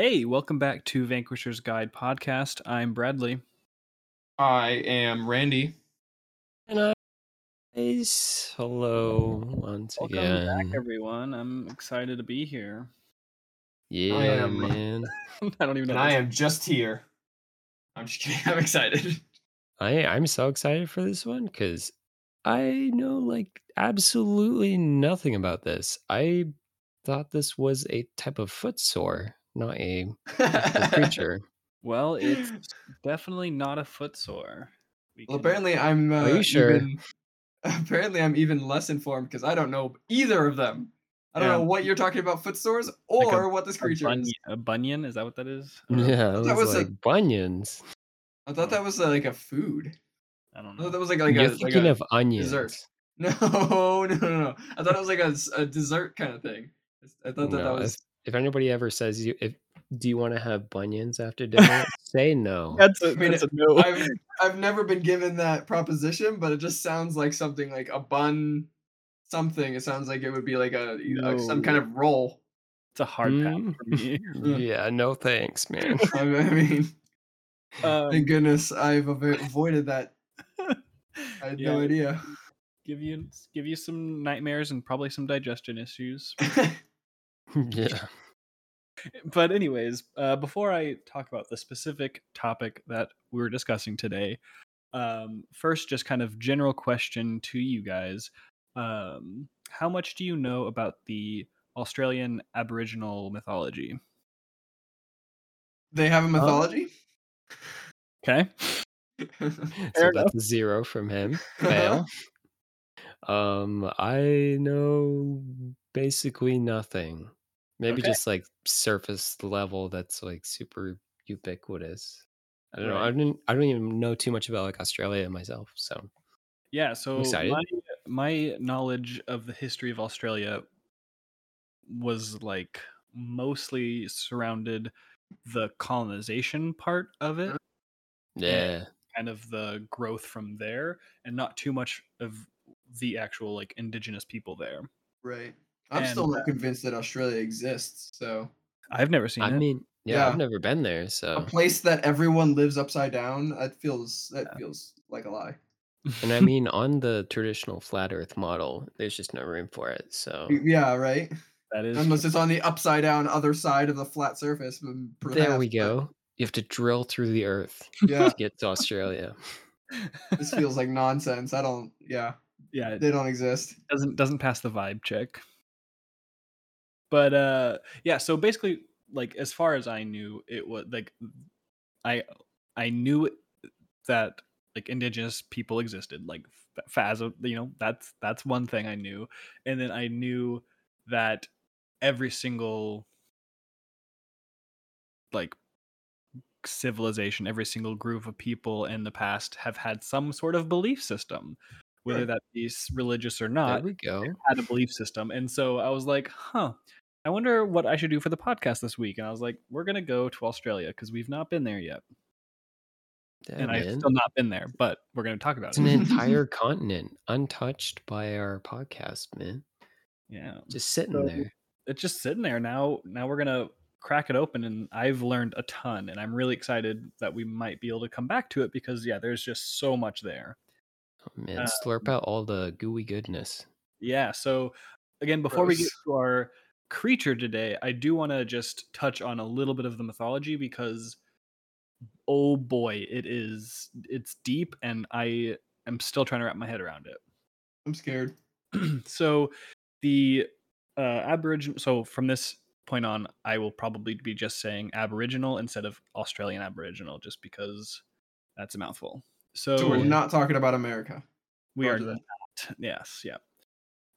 Hey, welcome back to Vanquisher's Guide podcast. I'm Bradley. I am Randy. And I guys, hello once Welcome again. back, everyone. I'm excited to be here. Yeah, am- man. I don't even know. And I am just here. I'm just kidding. I'm excited. I I'm so excited for this one because I know like absolutely nothing about this. I thought this was a type of foot sore, not a mythical creature. Well, it's definitely not a footsore. We well, can- apparently I'm. Uh, Are you sure? Even, apparently I'm even less informed because I don't know either of them. I don't Yeah. know what you're talking about, foot sores, Like a- or what this a, creature bunion, is. a bunion, is that what that is? Yeah, it That was, was a- like bunions. I thought that was uh, like a food. I don't I know. that was like like You're a like thinking a of onions. dessert. No, no, no, no. I thought it was like a, a dessert kind of thing. I thought that No, that was. If anybody ever says you if do you want to have bunions after dinner, say no. That's a, I mean, that's a no. I've I've never been given that proposition, but it just sounds like something like a bun, something. It sounds like it would be like a, a- some kind of roll. It's a hard pass Mm. for me. yeah, no thanks, man. I mean, Um, thank goodness I've avoided that. I had no idea. give you give you some nightmares and probably some digestion issues. yeah. but anyways uh, before i talk about the specific topic that we were discussing today um, first just kind of general question to you guys um, how much do you know about the australian aboriginal mythology they have a mythology. okay So Fair that's a zero from him. Fail. um, I know basically nothing. Maybe Okay. just like surface level that's like super ubiquitous. I don't know. I Right. don't I don't even know too much about like Australia myself. So yeah so my, my knowledge of the history of australia was like mostly surrounded the colonization part of it mm. yeah. kind of the growth from there and not too much of the actual like indigenous people there. right. I'm And, still not convinced that Australia exists. So I've never seen I it. mean, yeah, Yeah. I've never been there, So a place that everyone lives upside down. That feels that feels like a lie. and I mean on the traditional flat earth model, there's just no room for it. So Yeah, right. that is Unless it's on the upside down other side of the flat surface. then there we perhaps, but go. You have to drill through the earth Yeah, to get to Australia. this feels like nonsense. I don't. Yeah, yeah, they don't exist. doesn't doesn't pass the vibe check. But uh yeah, so basically like as far as I knew it was like I I knew that like indigenous people existed like Faz, you know, that's that's one thing I knew. And then I knew that every single like civilization, every single group of people in the past have had some sort of belief system, whether that be religious or There not, we go. had a belief system. And so I was like, huh, I wonder what I should do for the podcast this week. And I was like, we're gonna go to Australia because we've not been there yet. Yeah, and I've man. still not been there, but we're gonna talk about It's it. an entire continent untouched by our podcast, man. yeah. Just sitting So- there. it's just sitting there now now we're gonna crack it open and i've learned a ton and i'm really excited that we might be able to come back to it because yeah there's just so much there man, Um, slurp out all the gooey goodness. yeah so again before we get to our creature today i do want to just touch on a little bit of the mythology because oh boy it is it's deep and i am still trying to wrap my head around it I'm scared. so the uh, aboriginal so from this point on i will probably be just saying aboriginal instead of australian aboriginal just because that's a mouthful so, So we're not talking about America. we are that. not yes yeah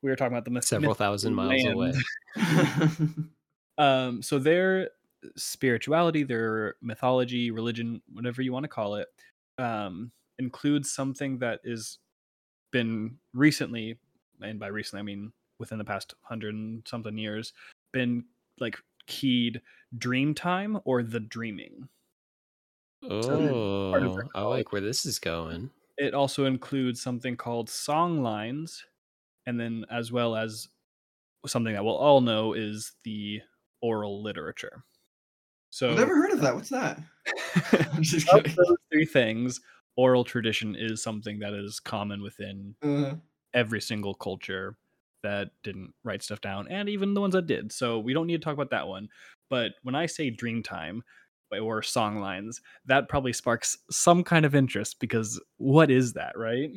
we are talking about the myth- Several myth- thousand miles land. away. um so their spirituality their mythology religion whatever you want to call it um includes something that is been recently and by recently i mean within the past hundred and something years been like keyed dream time or the dreaming part of Oh, I like where this is going. it also includes something called song lines and then as well as something that we'll all know is the oral literature So I've never heard of that. What's that? I'm just of kidding. those three things, oral tradition is something that is common within Uh, every single culture that didn't write stuff down, and even the ones that did. So we don't need to talk about that one. But when I say Dreamtime or song lines, that probably sparks some kind of interest because what is that, right?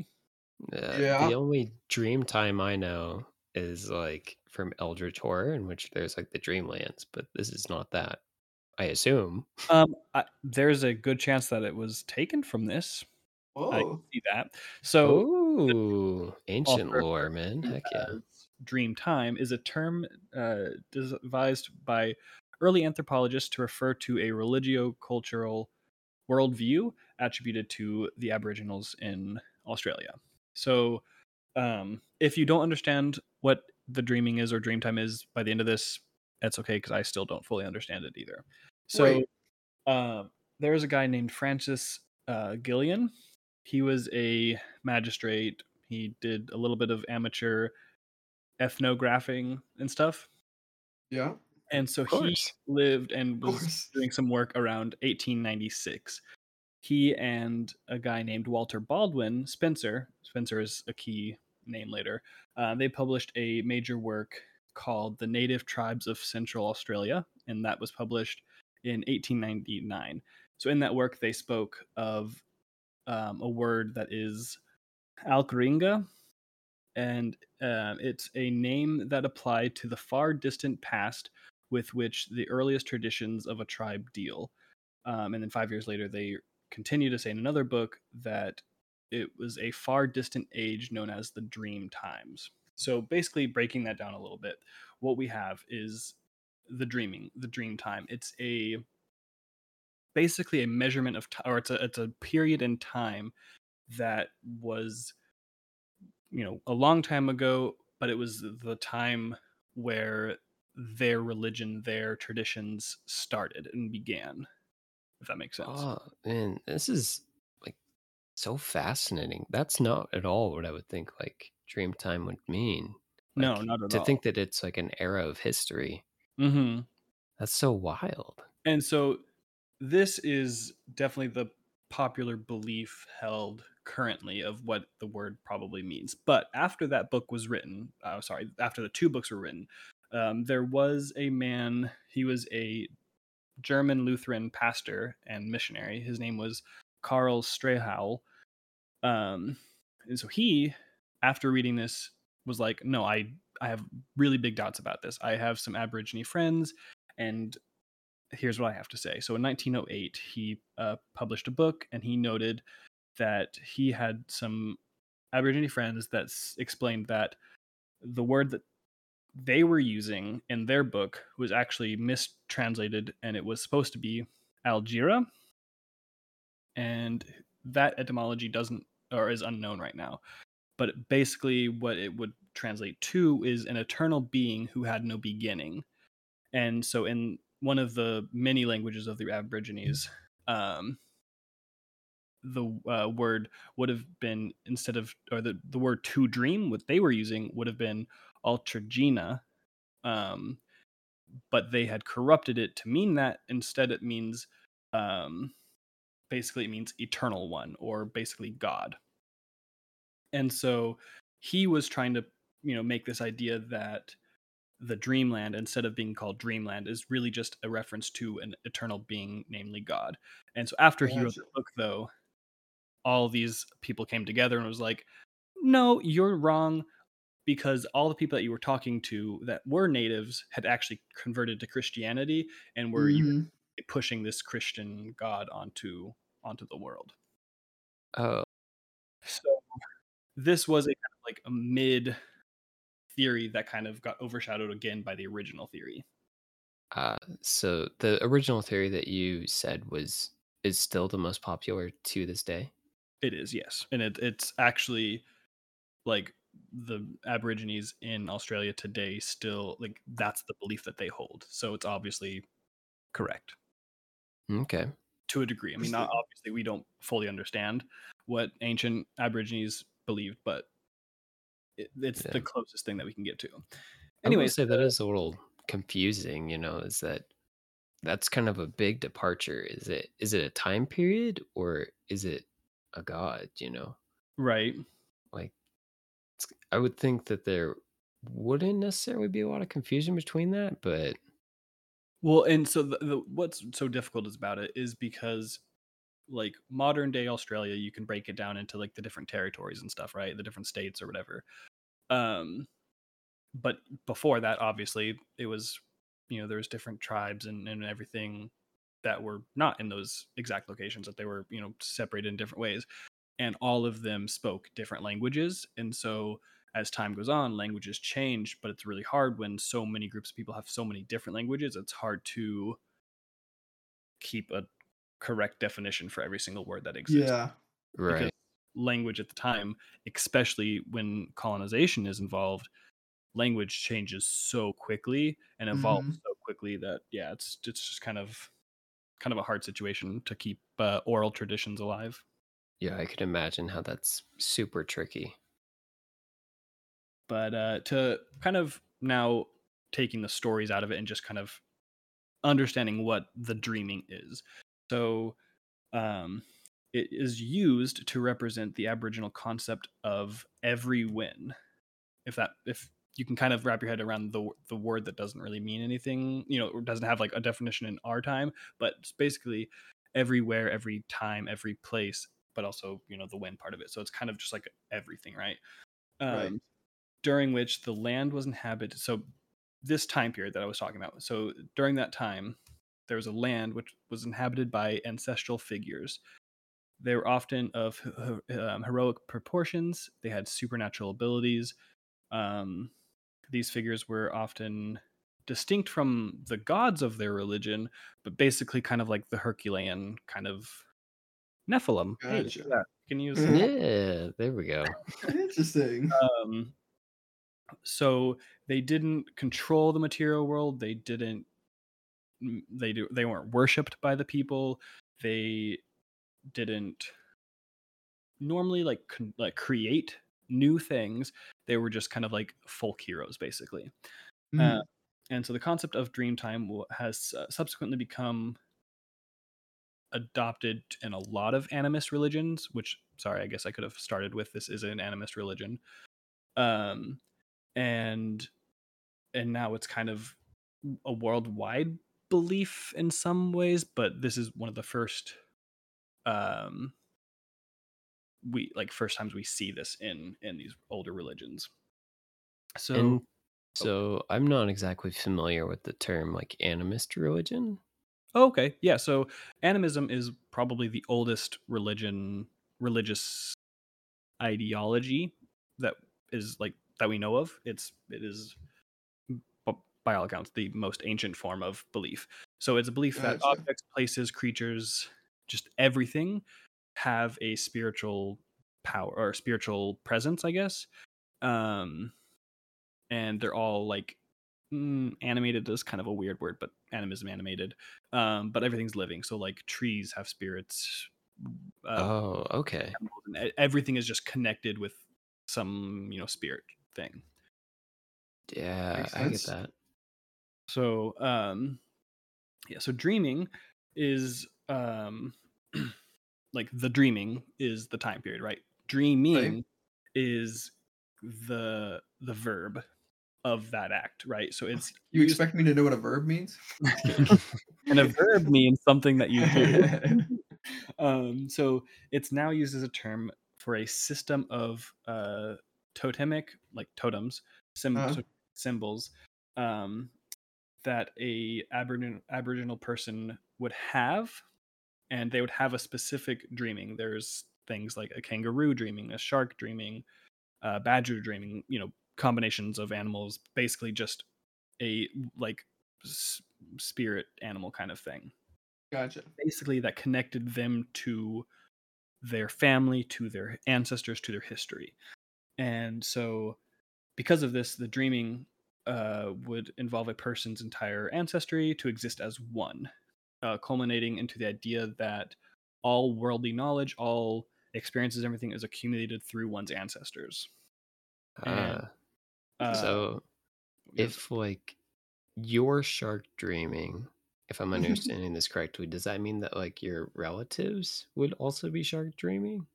Uh, Yeah. The only dream time I know is like from Eldritch Horror, in which there's like the Dreamlands, but this is not that. I assume. Um, I, there's a good chance that it was taken from this. I can see that. So Oh, ancient offer lore, man. Heck yeah. as dream time is a term uh, devised by early anthropologists to refer to a religio-cultural worldview attributed to the Aboriginals in Australia. So, um, if you don't understand what the dreaming is or dreamtime is by the end of this, that's okay because I still don't fully understand it either. So, Wait. uh, there's a guy named Francis uh, Gillen. He was a magistrate. He did a little bit of amateur ethnographing and stuff. Yeah. And so he lived and was doing some work around 1896. He and a guy named Walter Baldwin Spencer, Spencer is a key name later, uh, they published a major work called The Native Tribes of Central Australia, and that was published in 1899. So in that work, they spoke of um, a word that is Alcheringa, and uh, it's a name that applied to the far distant past with which the earliest traditions of a tribe deal. Um, and then five years later, they continue to say in another book that it was a far distant age known as the dream times. So basically, breaking that down a little bit, what we have is the dreaming, the dream time. It's a basically a measurement of time, or it's a it's a period in time that was you know a long time ago but it was the time where their religion their traditions started and began if that makes sense Oh, man, this is like so fascinating. That's not at all what I would think like dream time would mean. no Like, not at to all To think that it's like an era of history. hmm That's so wild. and so this is definitely the popular belief held currently of what the word probably means but after that book was written uh, sorry after the two books were written um, there was a man he was a german lutheran pastor and missionary. His name was Carl Strehlow um, and so he after reading this was like no i i have really big doubts about this. I have some aborigine friends and here's what I have to say. So in 1908, he uh, published a book and he noted that he had some Aborigine friends that s- explained that the word that they were using in their book was actually mistranslated and it was supposed to be Altjira. And that etymology doesn't or is unknown right now. But basically, what it would translate to is an eternal being who had no beginning. And so, in one of the many languages of the Aborigines, um, the uh, word would have been instead of or the, the word to dream what they were using would have been ultragena um, but they had corrupted it to mean that. Instead it means um, basically it means eternal one or basically god. And so he was trying to you know make this idea that the dreamland instead of being called dreamland is really just a reference to an eternal being namely god. And so after he wrote the book though all these people came together and was like no you're wrong because all the people that you were talking to that were natives had actually converted to christianity and were Mhm. pushing this christian god onto onto the world Oh, so this was a kind of like a mid theory that kind of got overshadowed again by the original theory uh, so the original theory that you said was is still the most popular to this day. It is, yes. And it, it's actually like the Aborigines in Australia today still like that's the belief that they hold. So it's obviously correct Okay. to a degree. I mean, not obviously we don't fully understand what ancient Aborigines believed, but it, it's Yeah. the closest thing that we can get to. Anyway, Anyways, say that is a little confusing. You know, is that that's kind of a big departure. Is it is it a time period or is it a god, you know? Right. Like it's, I would think that there wouldn't necessarily be a lot of confusion between that, but Well, and so the, the what's so difficult is about it is because like modern day Australia, you can break it down into like the different territories and stuff, right? The different states or whatever. Um, but before that, obviously, it was you know there's different tribes and, and everything that were not in those exact locations that they were you know separated in different ways and all of them spoke different languages and so as time goes on languages change but it's really hard when so many groups of people have so many different languages it's hard to keep a correct definition for every single word that exists Yeah. Right. because language at the time, especially when colonization is involved, language changes so quickly and evolves Mhm. so quickly that yeah, it's it's just kind of kind of a hard situation to keep uh, oral traditions alive. Yeah, I could imagine how that's super tricky. But uh, to kind of now taking the stories out of it and just kind of understanding what the dreaming is. So um, it is used to represent the Aboriginal concept of everywhen. If that if you can kind of wrap your head around the the word that doesn't really mean anything, you know, doesn't have like a definition in our time, but it's basically everywhere, every time, every place, but also you know the wind part of it. So it's kind of just like everything, right? Um, Right. During which the land was inhabited. So this time period that I was talking about. So during that time, there was a land which was inhabited by ancestral figures. They were often of um, heroic proportions. They had supernatural abilities. Um, these figures were often distinct from the gods of their religion, but basically kind of like the Herculean kind of Nephilim. Hey, look at Gotcha. that. You can use Mhm. Yeah, there we go. Interesting. um so they didn't control the material world they didn't they do they weren't worshipped by the people they didn't normally like con- like create new things they were just kind of like folk heroes basically Mhm. uh, and so the concept of dreamtime will- has uh, subsequently become adopted in a lot of animist religions which sorry i guess i could have started with this is an animist religion. Um and and now it's kind of a worldwide belief in some ways but this is one of the first um we like first times we see this in in these older religions. So and so I'm not exactly familiar with the term like animist religion. Oh, okay. Yeah. So animism is probably the oldest religion, religious ideology that is like that we know of. It's it is by all accounts the most ancient form of belief. So it's a belief that objects, places, creatures, just everything have a spiritual power or spiritual presence, I guess. Um and they're all like mm, animated is kind of a weird word, but animism animated. Um, but everything's living. So like trees have spirits. Uh, oh, okay. everything is just connected with some you know spirit thing. Yeah, I get that. So um, yeah. So dreaming is um, like the dreaming is the time period, right? Dreaming is the the verb of that act, right? So it's You used- expect me to know what a verb means? and a verb means something that you do. um, so it's now used as a term for a system of uh, totemic, like totems, sym- Uh-huh. symbols um, that a aboriginal, aboriginal person would have, and they would have a specific dreaming. There's things like a kangaroo dreaming, a shark dreaming, uh, badger dreaming. You know, combinations of animals, basically just a like s- spirit animal kind of thing Gotcha. basically that connected them to their family, to their ancestors, to their history. And so, because of this, the dreaming uh, would involve a person's entire ancestry to exist as one, uh, culminating into the idea that all worldly knowledge, all experiences, everything is accumulated through one's ancestors. And, Uh, Uh, so yes. if like your shark dreaming if I'm understanding this correctly, does that mean that like your relatives would also be shark dreaming?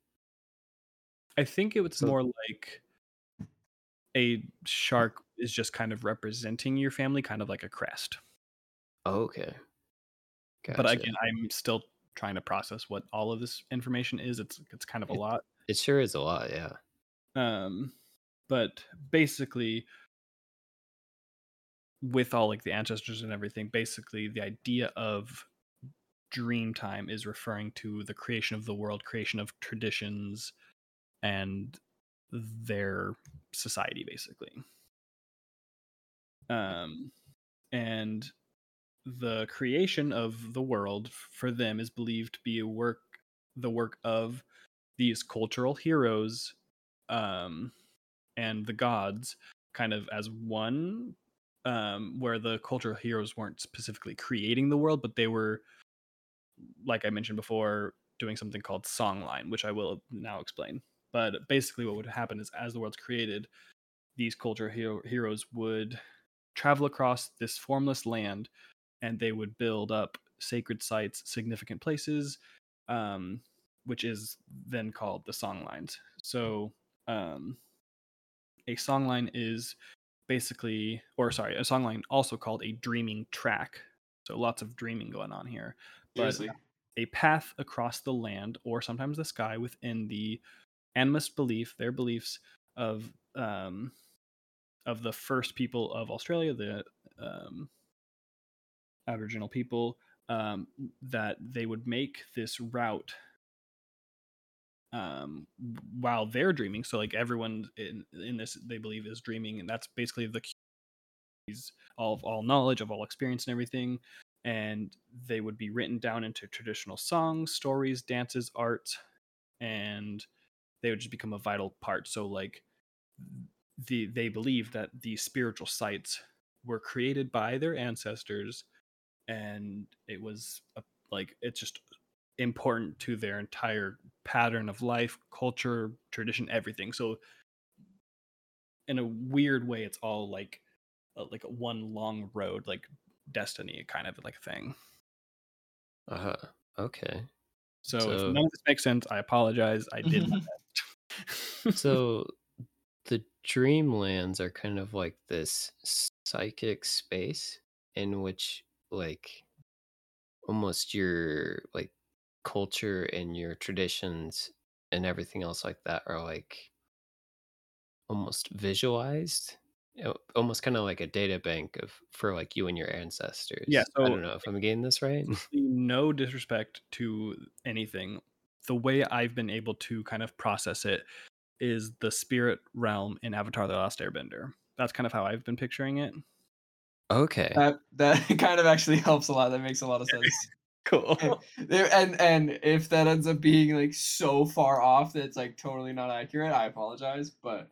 I think it was So- more like a shark is just kind of representing your family, kind of like a crest. Okay. But again, I'm still trying to process what all of this information is. It's it's kind of a It- lot. it sure is a lot, yeah. Um, but basically, with all like the ancestors and everything, basically the idea of dream time is referring to the creation of the world, creation of traditions, and their society, basically. Um, and the creation of the world for them is believed to be a work, the work of these cultural heroes um, and the gods kind of as one um, where the cultural heroes weren't specifically creating the world but they were like i mentioned before doing something called songline which i will now explain. But basically what would happen is as the world's created these cultural hero- heroes would travel across this formless land and they would build up sacred sites significant places um, which is then called the songlines so um, a songline is basically or sorry a songline also called a dreaming track so lots of dreaming going on here but Seriously. a path across the land or sometimes the sky within the animist belief their beliefs of um, of the first people of australia the um, aboriginal people um, that they would make this route um while they're dreaming so like everyone in in this they believe is dreaming and that's basically the keys of all knowledge of all experience and everything and they would be written down into traditional songs stories dances art and they would just become a vital part. So like the they believe that these spiritual sites were created by their ancestors and it was a, like it's just important to their entire pattern of life, culture, tradition, everything. So in a weird way it's all like uh, like one long road like destiny kind of like a thing. Uh-huh. Okay. So, if none of this makes sense, I apologize. I did my best. So the dreamlands are kind of like this psychic space in which like almost your like culture and your traditions and everything else like that are like almost visualized almost kind of like a data bank of for like you and your ancestors Yeah, i don't know if i'm getting this right no disrespect to anything. The way I've been able to kind of process it is the spirit realm in Avatar The Last Airbender. That's kind of how I've been picturing it. okay That that kind of actually helps a lot. That makes a lot of sense. Cool. There- and and if that ends up being like so far off that it's like totally not accurate, I apologize. But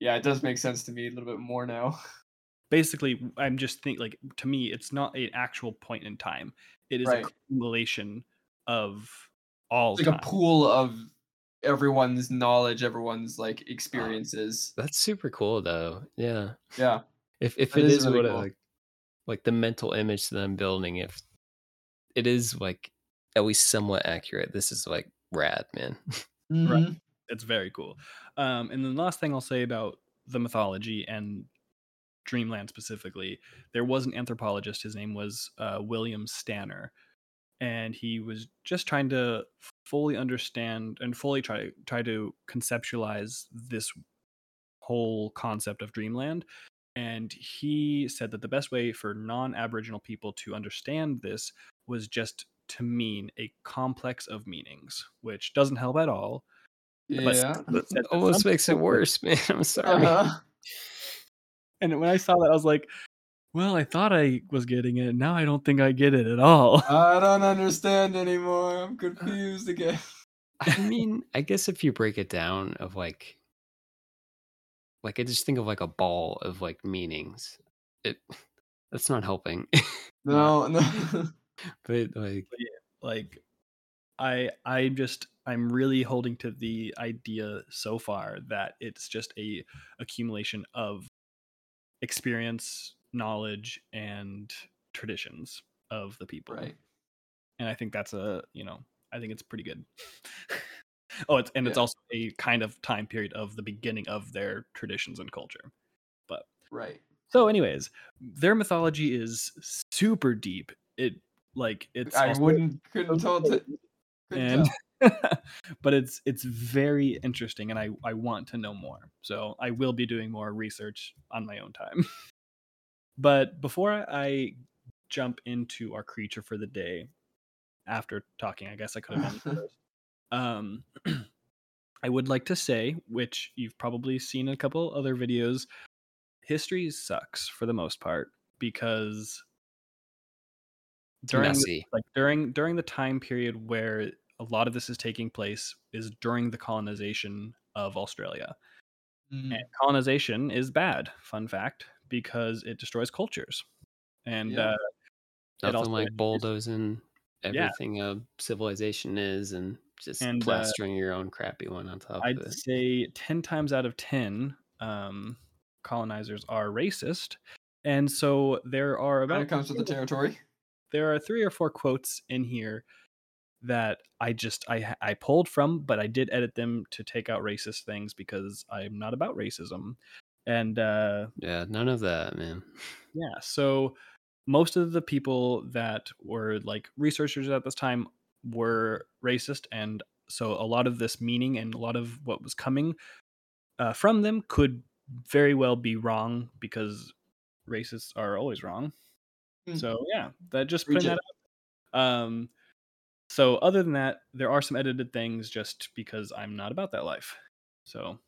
yeah, it does make sense to me a little bit more now. Basically, I'm just think like to me, it's not an actual point in time. It is Right. a accumulation of all It's like time. a pool of everyone's knowledge, everyone's like experiences. that's super cool though yeah Yeah. if if That it is is really what it, cool. like like the mental image that i'm building if it is like at least somewhat accurate this is like rad man Mhm. it's very cool. Um, and then the last thing I'll say about the mythology and Dreamland specifically, there was an anthropologist. His name was uh, William Stanner, and he was just trying to fully understand and fully try try to conceptualize this whole concept of Dreamland. And he said that the best way for non-Aboriginal people to understand this was just to mean a complex of meanings, which doesn't help at all. Yeah. but said that almost makes it worse man i'm sorry Uh-huh. And when I saw that, I was like, "Well, I thought I was getting it. Now I don't think I get it at all." I don't understand anymore. I'm confused again. I mean, I guess if you break it down of like like I just think of like a ball of like meanings. It that's not helping. No, no. But like like, I I just I'm really holding to the idea so far that it's just a accumulation of experience, knowledge, and traditions. of the people. Right. And I think that's a, you know, I think it's pretty good. oh, it's and it's Yeah. also a kind of time period of the beginning of their traditions and culture. But Right. so anyways, their mythology is super deep. It like it's I also- wouldn't couldn't tell. T- couldn't and tell. but it's it's very interesting and I, I want to know more so i will be doing more research on my own time but before i jump into our creature for the day after talking i guess i could have done um i would like to say which you've probably seen in a couple other videos history sucks for the most part because It's during the- messy. like during during the time period where a lot of this is taking place is during the colonization of Australia. Mm, And colonization is bad, fun fact, because it destroys cultures. And Yeah. uh, Nothing also like is- bulldozing Yeah. everything a civilization is and just And, uh, plastering your own crappy one on top I'd of it. say 10 times out of 10, um, colonizers are racist. And so there are when about it comes to the territory. There are three or four quotes in here that I just I I pulled from, but I did edit them to take out racist things because I'm not about racism. And uh, Yeah, none of that, man. yeah, so most of the people that were like researchers at this time were racist, and so a lot of this meaning and a lot of what was coming uh, from them could very well be wrong because racists are always wrong. Mm. So yeah, that just Preach putting that out. Um, so other than that, there are some edited things just because I'm not about that life. So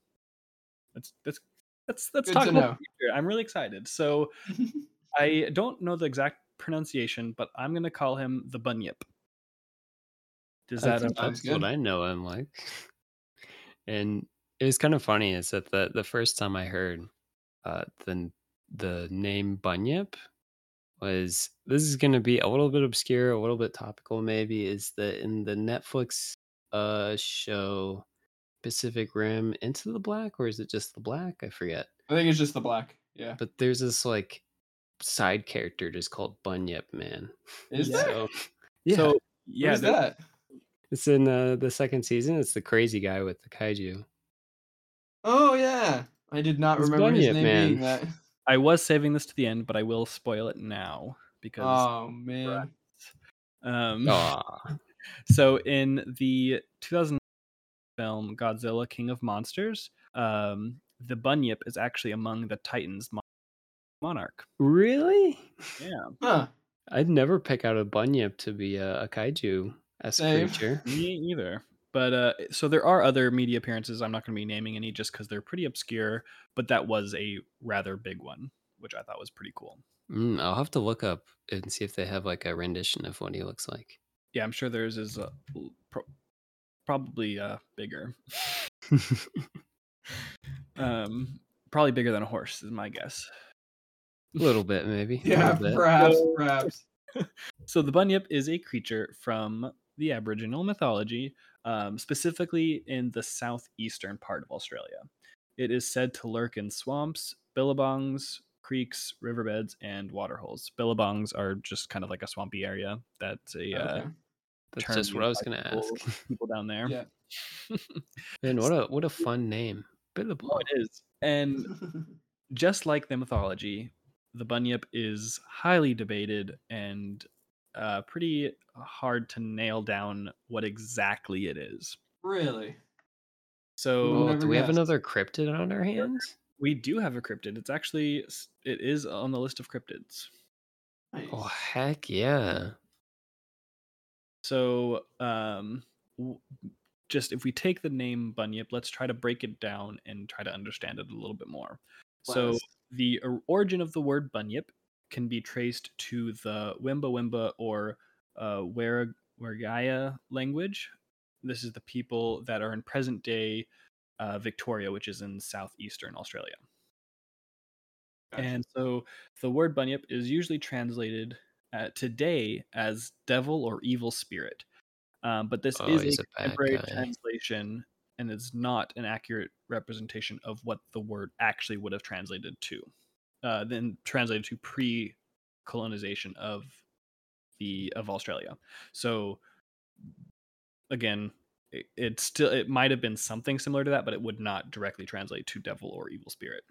let's let's let's let's Good talk to about know. the future. I'm really excited. So I don't know the exact pronunciation, but I'm gonna call him the Bunyip. Does that think that's what. I know him like. And it was kind of funny is that the the first time I heard uh the the name Bunyip was this is going to be a little bit obscure, a little bit topical maybe is that in the Netflix uh show Pacific Rim Into the Black or is it just the Black? I forget. I think it's just the black. Yeah. But there's this like side character just called Bunyip Man. Is Yeah. there? So yeah, So yeah, Who's that? it's in uh, the second season. It's the crazy guy with the kaiju. Oh yeah. I did not It's remember his name man. being that. I was saving this to the end, but I will spoil it now because Oh man. um Aw. So in the 2000 film Godzilla King of Monsters, um, the Bunyip is actually among the Titans mon- monarch. Really? Yeah, Huh. I'd never pick out a bunyip to be a, a kaiju as Same. creature. me either. But uh, so there are other media appearances. I'm not going to be naming any just because they're pretty obscure. But that was a rather big one, which I thought was pretty cool. Mm, I'll have to look up and see if they have like a rendition of what he looks like. Yeah, I'm sure theirs is uh, pro- probably uh, bigger. Um, probably bigger than a horse is my guess. a little bit, maybe. Yeah, bit. perhaps, So- perhaps. So the bunyip is a creature from the Aboriginal mythology, um, specifically in the southeastern part of Australia. It is said to lurk in swamps, billabongs, creeks, riverbeds, and waterholes. Billabongs are just kind of like a swampy area. That's a uh, That's term just what I was gonna ask. people- People down there. Yeah. Man, what a what a fun name. Oh, Billabong. it is. And just like the mythology, the bunyip is highly debated and uh, pretty hard to nail down what exactly it is. really? So Who Oh, do we have another cryptid on our hands? we do have a cryptid. It's actually it is on the list of cryptids. Nice. Oh heck yeah. So um, w- just if we take the name bunyip, let's try to break it down and try to understand it a little bit more. So the or- origin of the word bunyip can be traced to the Wemba Wemba or uh, Wergaia language. This is the people that are in present day uh, Victoria, which is in southeastern Australia. Gotcha. And so the word bunyip is usually translated uh, today as devil or evil spirit. Um, but this Oh, is a a contemporary translation and it's not an accurate representation of what the word actually would have translated to. Uh, then translated to pre colonization of the of Australia. So again, it, it still it might have been something similar to that, but it would not directly translate to devil or evil spirit.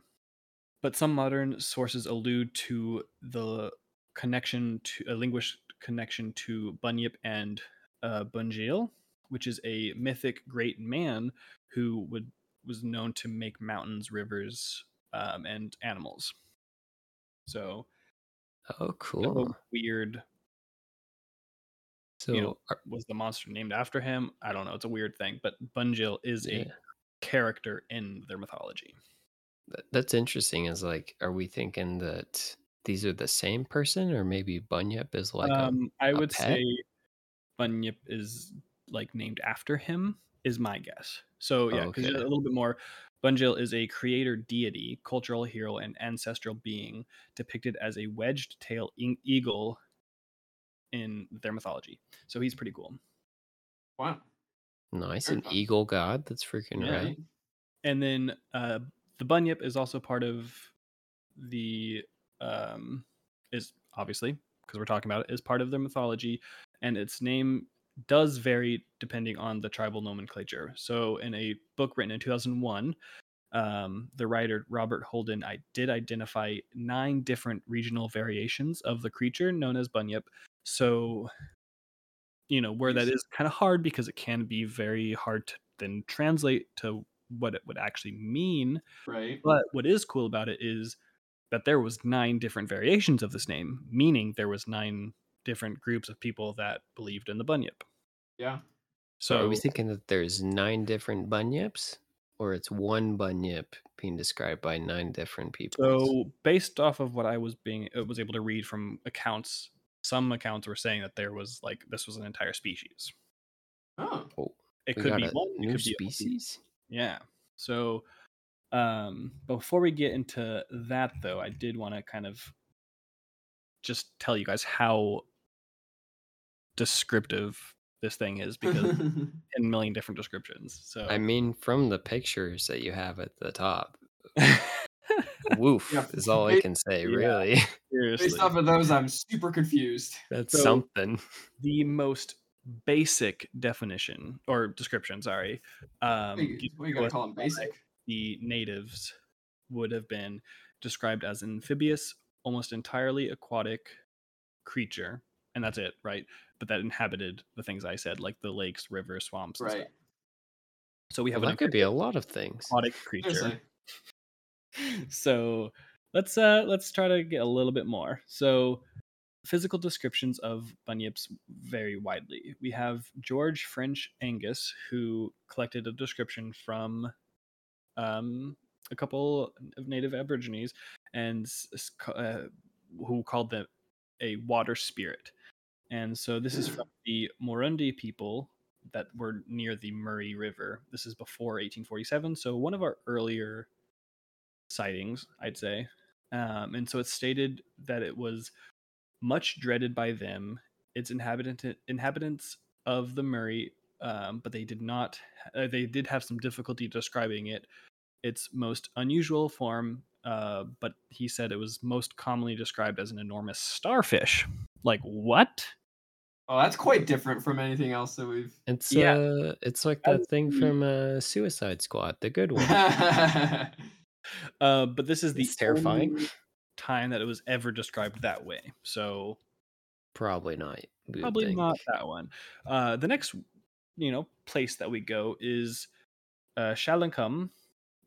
But some modern sources allude to the connection to a linguistic connection to Bunyip and uh, Bunjil, which is a mythic great man who would was known to make mountains, rivers, um, and animals. So, Oh, cool. weird. So you know, are- was the monster named after him? I don't know. It's a weird thing, but Bunjil is yeah, a character in their mythology. that- that's interesting. Is like, are we thinking that these are the same person, or maybe Bunyip is like a um, I a would pet? say Bunyip is like named after him. Is my guess. So yeah, because Okay. a little bit more. Bunjil is a creator deity, cultural hero, and ancestral being depicted as a wedged tail eagle in their mythology. So he's pretty cool. Wow. Nice, Very an fun. eagle god. That's freaking Yeah. right. And then uh, the Bunyip is also part of the um, is obviously because we're talking about it is part of their mythology, and its name does vary depending on the tribal nomenclature. So in a book written in 2001. Um, the writer Robert Holden I did identify nine different regional variations of the creature known as Bunyip. So you know where that is kind of hard because it can be very hard to then translate to what it would actually mean Right. but what is cool about it is that there was nine different variations of this name meaning there was nine different groups of people that believed in the bunyip Yeah. So, are we thinking that there's nine different bunyips, or it's one bunyip being described by nine different people? so based off of what i was being uh, was able to read from accounts some accounts were saying that there was like this was an entire species Oh. Oh, it we could got be a one it new could be species. Yeah. So um before we get into that though, I did want to kind of just tell you guys how descriptive this thing is because 10 million different descriptions. So I mean, from the pictures that you have at the top, woof Yeah, is all I can say. Yeah. Really, seriously. Based off of those, I'm super confused. that's So- something. the most basic definition or description, sorry, um What you, given what you to gotta call them basic? the natives would have been described as an amphibious, almost entirely aquatic creature, and that's it, right? But that inhabited the things I said, like the lakes, rivers, swamps, and Right. stuff. So we have Well, an that could be a lot of things. aquatic creature. So let's uh let's try to get a little bit more. So physical descriptions of bunyips vary widely. We have George French Angas who collected a description from um a couple of native aborigines and s- s- ca- uh, who called them a water spirit. And so this is from the Moorundie people that were near the Murray River. This is before 1847, so one of our earlier sightings, I'd say. Um, and so it's stated that it was much dreaded by them, its inhabitant inhabitants of the Murray, um, but they did not. Uh, they did have some difficulty describing it. Its most unusual form, uh, but he said it was most commonly described as an enormous starfish. Like what? Oh, that's quite different from anything else that we've. It's Yeah. uh, it's like That that thing from uh, Suicide Squad, the good one. Uh, but this is the It's terrifying. only time that it was ever described that way. So Probably not. probably think. not that one. Uh, the next, you know, place that we go is uh, Shalincum.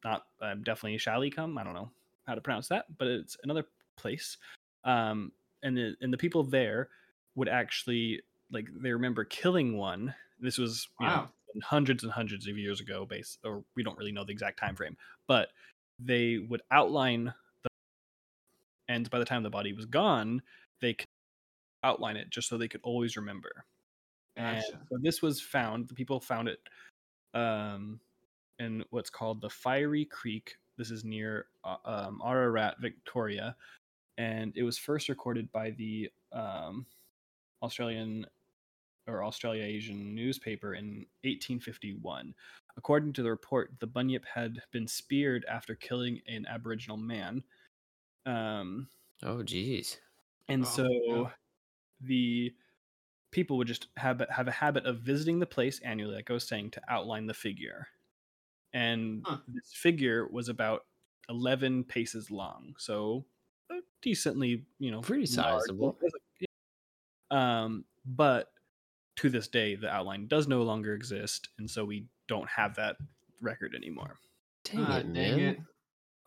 Not uh, definitely Shalicum. I don't know how to pronounce that, but it's another place. Um, and the and the people there would actually like they remember killing one. This was you know, hundreds and hundreds of years ago, base or we don't really know the exact time frame, but they would outline the and by the time the body was gone, they could outline it just so they could always remember. And so this was found. The people found it um, in what's called the Fiery Creek. This is near uh, um, Ararat, Victoria, and it was first recorded by the um, Australian or Australasian newspaper in 1851. According to the report, the bunyip had been speared after killing an Aboriginal man. Um, Oh, geez. and Oh, so yeah. the people would just have have a habit of visiting the place annually, like I was saying, to outline the figure. And Huh. this figure was about eleven paces long, so decently, you know, Pretty sizable. Um, but to this day, the outline does no longer exist, and so we don't have that record anymore. Dang Ah, it, dang it.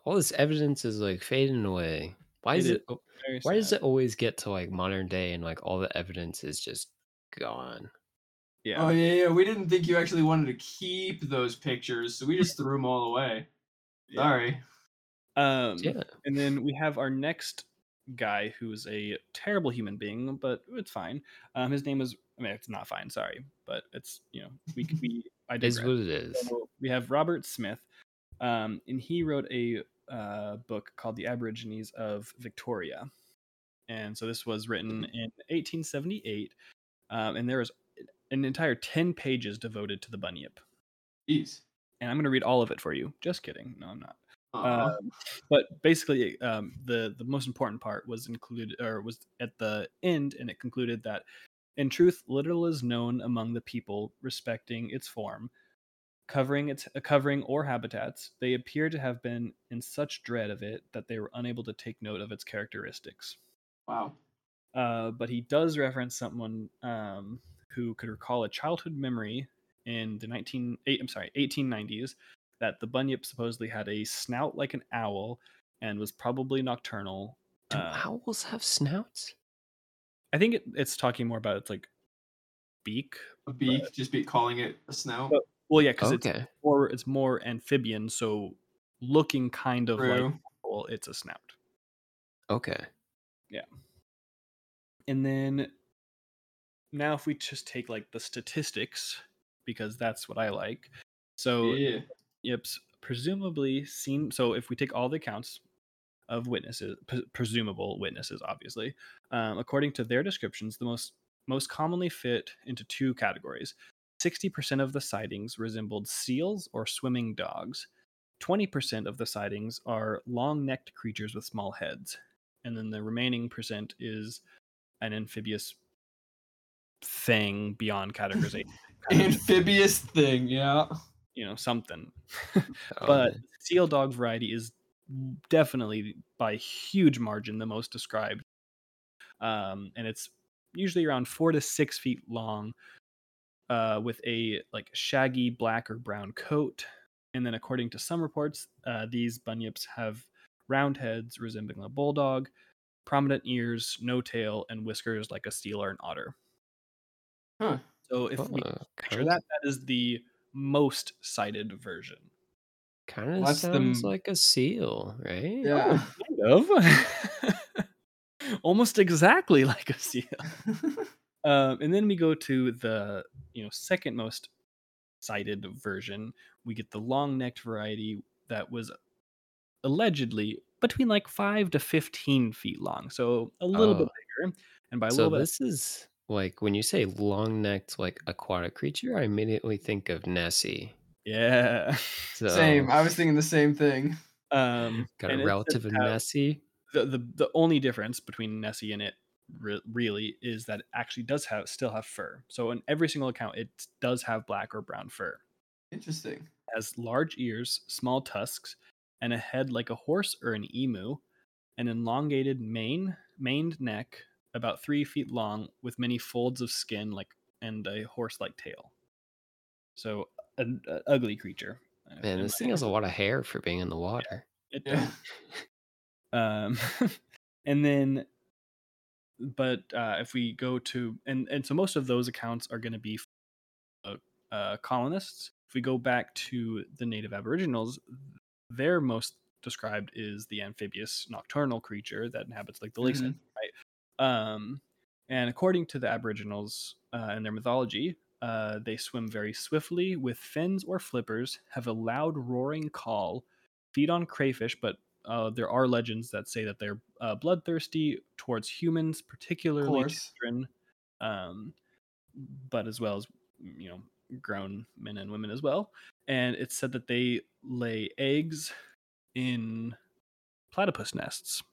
All this evidence is like fading away. Why It is is it? oh, Very Why does it always get to like modern day and like all the evidence is just gone? Yeah. Oh yeah, yeah. We didn't think you actually wanted to keep those pictures, so we just threw them all away. Yeah. Sorry. Um, Yeah. And then we have our next guy who's a terrible human being, but it's fine. Um, his name is, I mean, it's not fine, sorry, but it's, you know, we could be, I Is digress. what it is. So we have Robert Smyth, um, and he wrote a uh, book called The Aborigines of Victoria. And so this was written in 1878, um, and there is an entire 10 pages devoted to the bunyip. Jeez. And I'm going to read all of it for you. Just kidding. No, I'm not. Aw. Um, but basically, um, the the most important part was included, or was at the end, and it concluded that, in truth, little is known among the people respecting its form, covering its uh, covering or habitats. They appear to have been in such dread of it that they were unable to take note of its characteristics. wow. Uh, but he does reference someone um, who could recall a childhood memory in the 19 eight, I'm sorry 1890s that the bunyip supposedly had a snout like an owl and was probably nocturnal. Do Uh, owls have snouts? I think it, it's talking more about its like beak. A beak, just be calling it a snout. But- Well, yeah, because it's more it's more amphibian, so looking kind of like well, it's a snout. Okay. Yeah. And then now if we just take like the statistics because that's what I like. So yeah. Yips presumably seen. So if we take all the accounts of witnesses, p- presumable witnesses, obviously, um, according to their descriptions, the most most commonly fit into two categories. Sixty percent of the sightings resembled seals or swimming dogs. Twenty percent of the sightings are long-necked creatures with small heads, and then the remaining percent is an amphibious thing beyond categorization. kind Amphibious thing, yeah. you know, something. Oh, but seal dog variety is definitely by huge margin the most described. Um, and it's usually around four to six feet long uh, with a like shaggy black or brown coat. And then according to some reports uh, these bunyips have round heads resembling a bulldog prominent ears no tail and whiskers like a seal or an otter. Huh. so if we Oh, picture that that is the most cited version Kind of That's sounds m- like a seal, right? Yeah. kind of almost exactly like a seal um, and then we go to the you know second most cited version we get the long necked variety that was allegedly between like 5 to 15 feet long so a little bit Oh. bigger and by a So little bit this is like when you say long-necked like aquatic creature, I immediately think of Nessie. Yeah So Same. I was thinking the same thing. um got and a relative says of Nessie. the, the the only difference between Nessie and it re- really is that it actually does have still have fur. So in every single account, it does have black or brown fur. Interesting. It has large ears, small tusks, and a head like a horse or an emu, an elongated mane, maned neck, about three feet long, with many folds of skin like and a horse-like tail. So an a ugly creature. uh, Man, this thing has a lot of hair for being in the water. It Yeah. does. um and then but uh if we go to and and so most of those accounts are going to be uh, uh colonists if we go back to the native aboriginals their most described is the amphibious nocturnal creature that inhabits like the lakes Mhm. right um and according to the aboriginals uh, and their mythology uh, they swim very swiftly with fins or flippers have a loud roaring call feed on crayfish, but uh, there are legends that say that they're uh, bloodthirsty towards humans, particularly children, um, but as well as you know grown men and women as well. And it's said that they lay eggs in platypus nests.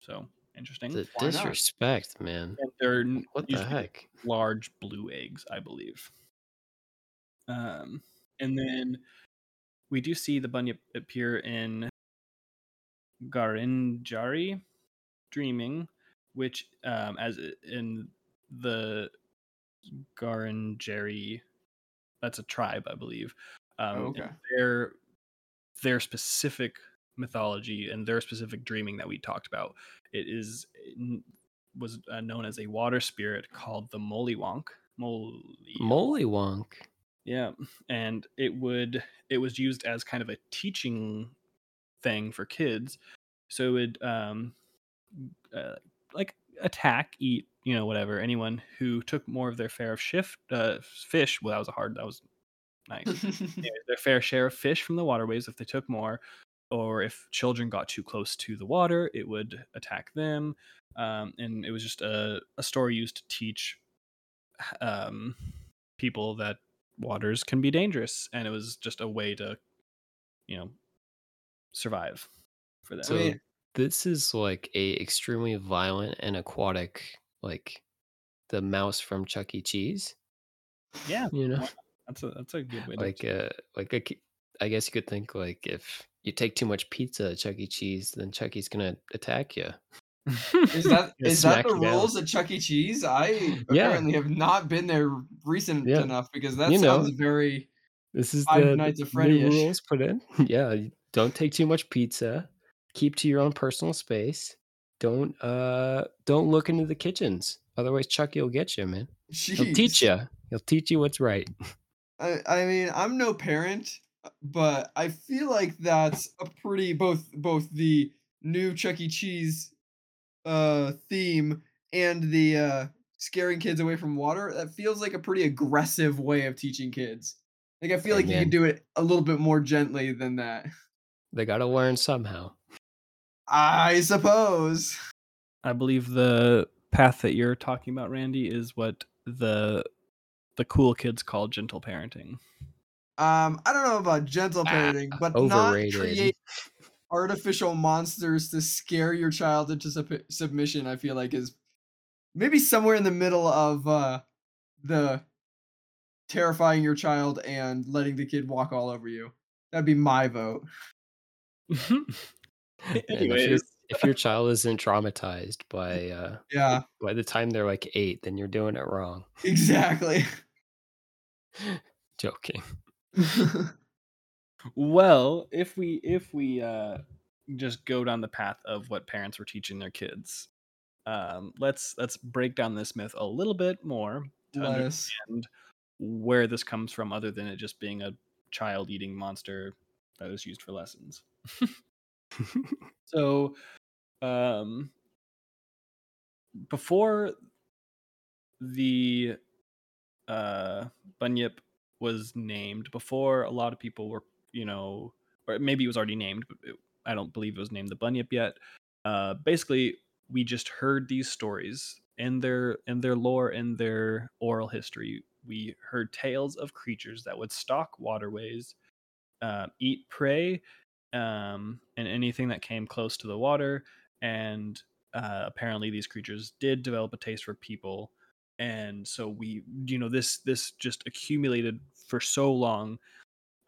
So Interesting. The Why not? disrespect, man. And they're What the heck? large blue eggs, I believe. Um, and then we do see the bunyip appear in Ngarrindjeri, dreaming, which um, as in the Ngarrindjeri, that's a tribe, I believe. Um, Oh, okay. Their their specific mythology and their specific dreaming that we talked about. It is n- was uh, known as a water spirit called the Mulyawonk. Molly. Mulyawonk. Yeah, and it would it was used as kind of a teaching thing for kids. So it would um uh, like attack, eat, you know, whatever anyone who took more of their fair of shift uh fish. Well, that was a hard. That was nice. Anyways, their fair share of fish from the waterways if they took more, or if children got too close to the water, it would attack them. Um, and it was just a, a story used to teach um, people that waters can be dangerous, and it was just a way to, you know, survive for them. So mean- this is like a extremely violent and aquatic, like the mouse from Chuck E. Cheese. yeah, You know, that's a that's a good way. like to uh, like a, ki- I guess you could think like if you take too much pizza at Chuck E. Cheese, then Chucky's gonna attack you. Is that that the you down. rules at Chuck E. Cheese? I Yeah. apparently have not been there recent Yeah. enough because that You know. sounds very This is Five the, Nights at Freddy-ish. new rules put in. yeah, don't take too much pizza. Keep to your own personal space. Don't uh don't look into the kitchens. Otherwise, Chucky will get you, man. He'll teach you. He'll teach you what's right. I, I mean, I'm no parent, but I feel like that's a pretty both both the new Chuck E. Cheese uh theme and the uh scaring kids away from water. That feels like a pretty aggressive way of teaching kids. Like I feel Hey, like you man. could do it a little bit more gently than that. They got to learn somehow. I suppose. I believe the path that you're talking about, Randy, is what the the cool kids call gentle parenting. Um, I don't know about gentle Ah, parenting, but overrated. not create artificial monsters to scare your child into sub- submission. I feel like is maybe somewhere in the middle of uh, the terrifying your child and letting the kid walk all over you. That'd be my vote. And if, Anyways, if your child isn't traumatized by uh Yeah, by the time they're like eight, then you're doing it wrong. exactly. Joking. well, if we if we uh just go down the path of what parents were teaching their kids, um, let's let's break down this myth a little bit more to us. understand where this comes from, other than it just being a child eating monster that is used for lessons. So, um, before the uh, Bunyip was named, before a lot of people were, you know, or maybe it was already named, but it, I don't believe it was named the Bunyip yet. Uh, basically, we just heard these stories in their in their lore in their oral history. We heard tales of creatures that would stalk waterways, uh, eat prey, um, and anything that came close to the water. And uh, apparently, these creatures did develop a taste for people, and so we, you know, this this just accumulated for so long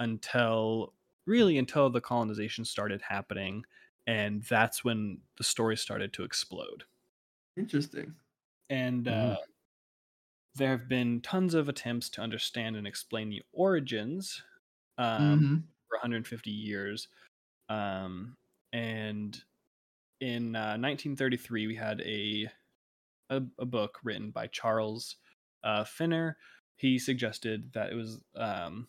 until really until the colonization started happening, and that's when the story started to explode Interesting. and Mhm. uh, there have been tons of attempts to understand and explain the origins um, Mhm. for 150 years. Um, and in uh, 1933, we had a, a a book written by Charles uh, Fenner. He suggested that it was um,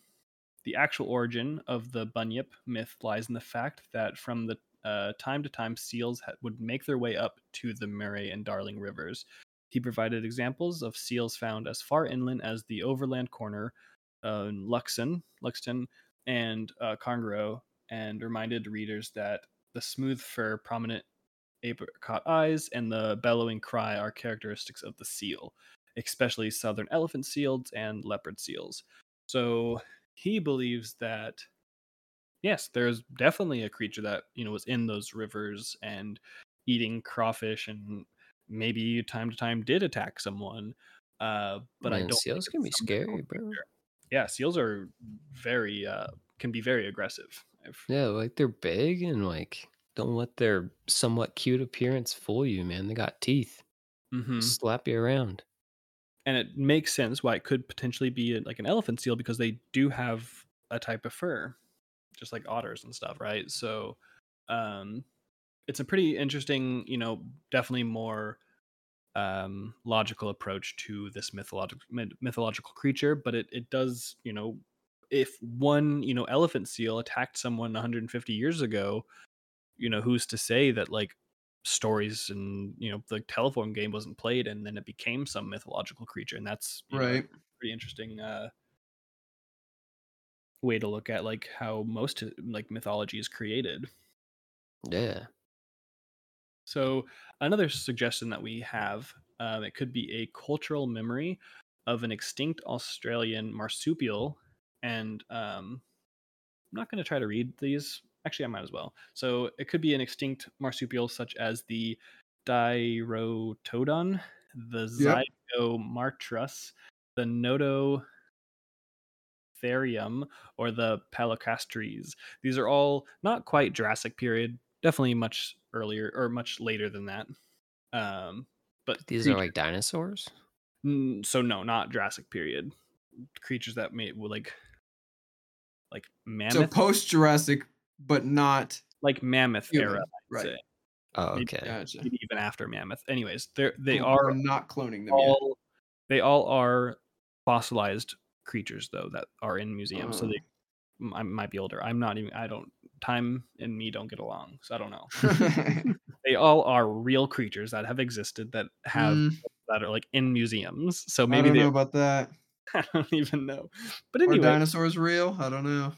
the actual origin of the bunyip myth lies in the fact that from the uh, time to time seals ha- would make their way up to the Murray and Darling rivers. He provided examples of seals found as far inland as the overland corner uh, Luxon, Loxton, and uh, Conargo, and reminded readers that the smooth fur, prominent apricot eyes, and the bellowing cry are characteristics of the seal, especially southern elephant seals and leopard seals. So he believes that yes, there's definitely a creature that you know was in those rivers and eating crawfish and maybe time to time did attack someone. Uh, but I don't. seals can be scary, bro. Yeah, seals are very uh, can be very aggressive. I've, Yeah, like they're big and like don't let their somewhat cute appearance fool you, man. They got teeth. Mhm. Slap you around. And it makes sense why it could potentially be a, like an elephant seal because they do have a type of fur just like otters and stuff right? So um it's a pretty interesting you know definitely more um logical approach to this mythological mythological creature but it, it does you know if one you know elephant seal attacked someone 150 years ago you know who's to say that like stories and you know the telephone game wasn't played and then it became some mythological creature and that's you know, Right. pretty interesting uh way to look at like how most uh, like mythology is created Yeah. so another suggestion that we have um, it could be a cultural memory of an extinct australian marsupial and um, i'm not going to try to read these actually i might as well so it could be an extinct marsupial such as the Diprotodon, the Yep. Zygomaturus, the Nototherium, or the Palorchestes. These are all not quite Jurassic period, definitely much earlier or much later than that. Um, but These are like dinosaurs. So no, not Jurassic period. Creatures that may well, like like So post Jurassic, but not like mammoth human. era, I'd Right. say. Oh, Maybe- okay. Gotcha. maybe even after mammoth. Anyways, they they We're- are not cloning them all they all are fossilized creatures though that are in museums. So Oh. they m- I might be older. I'm not even. I don't. Time and me don't get along, so I don't know. They all are real creatures that have existed that have Mm, that are like in museums. So I maybe don't they. know about that. I don't even know. But Are dinosaurs real? I don't know.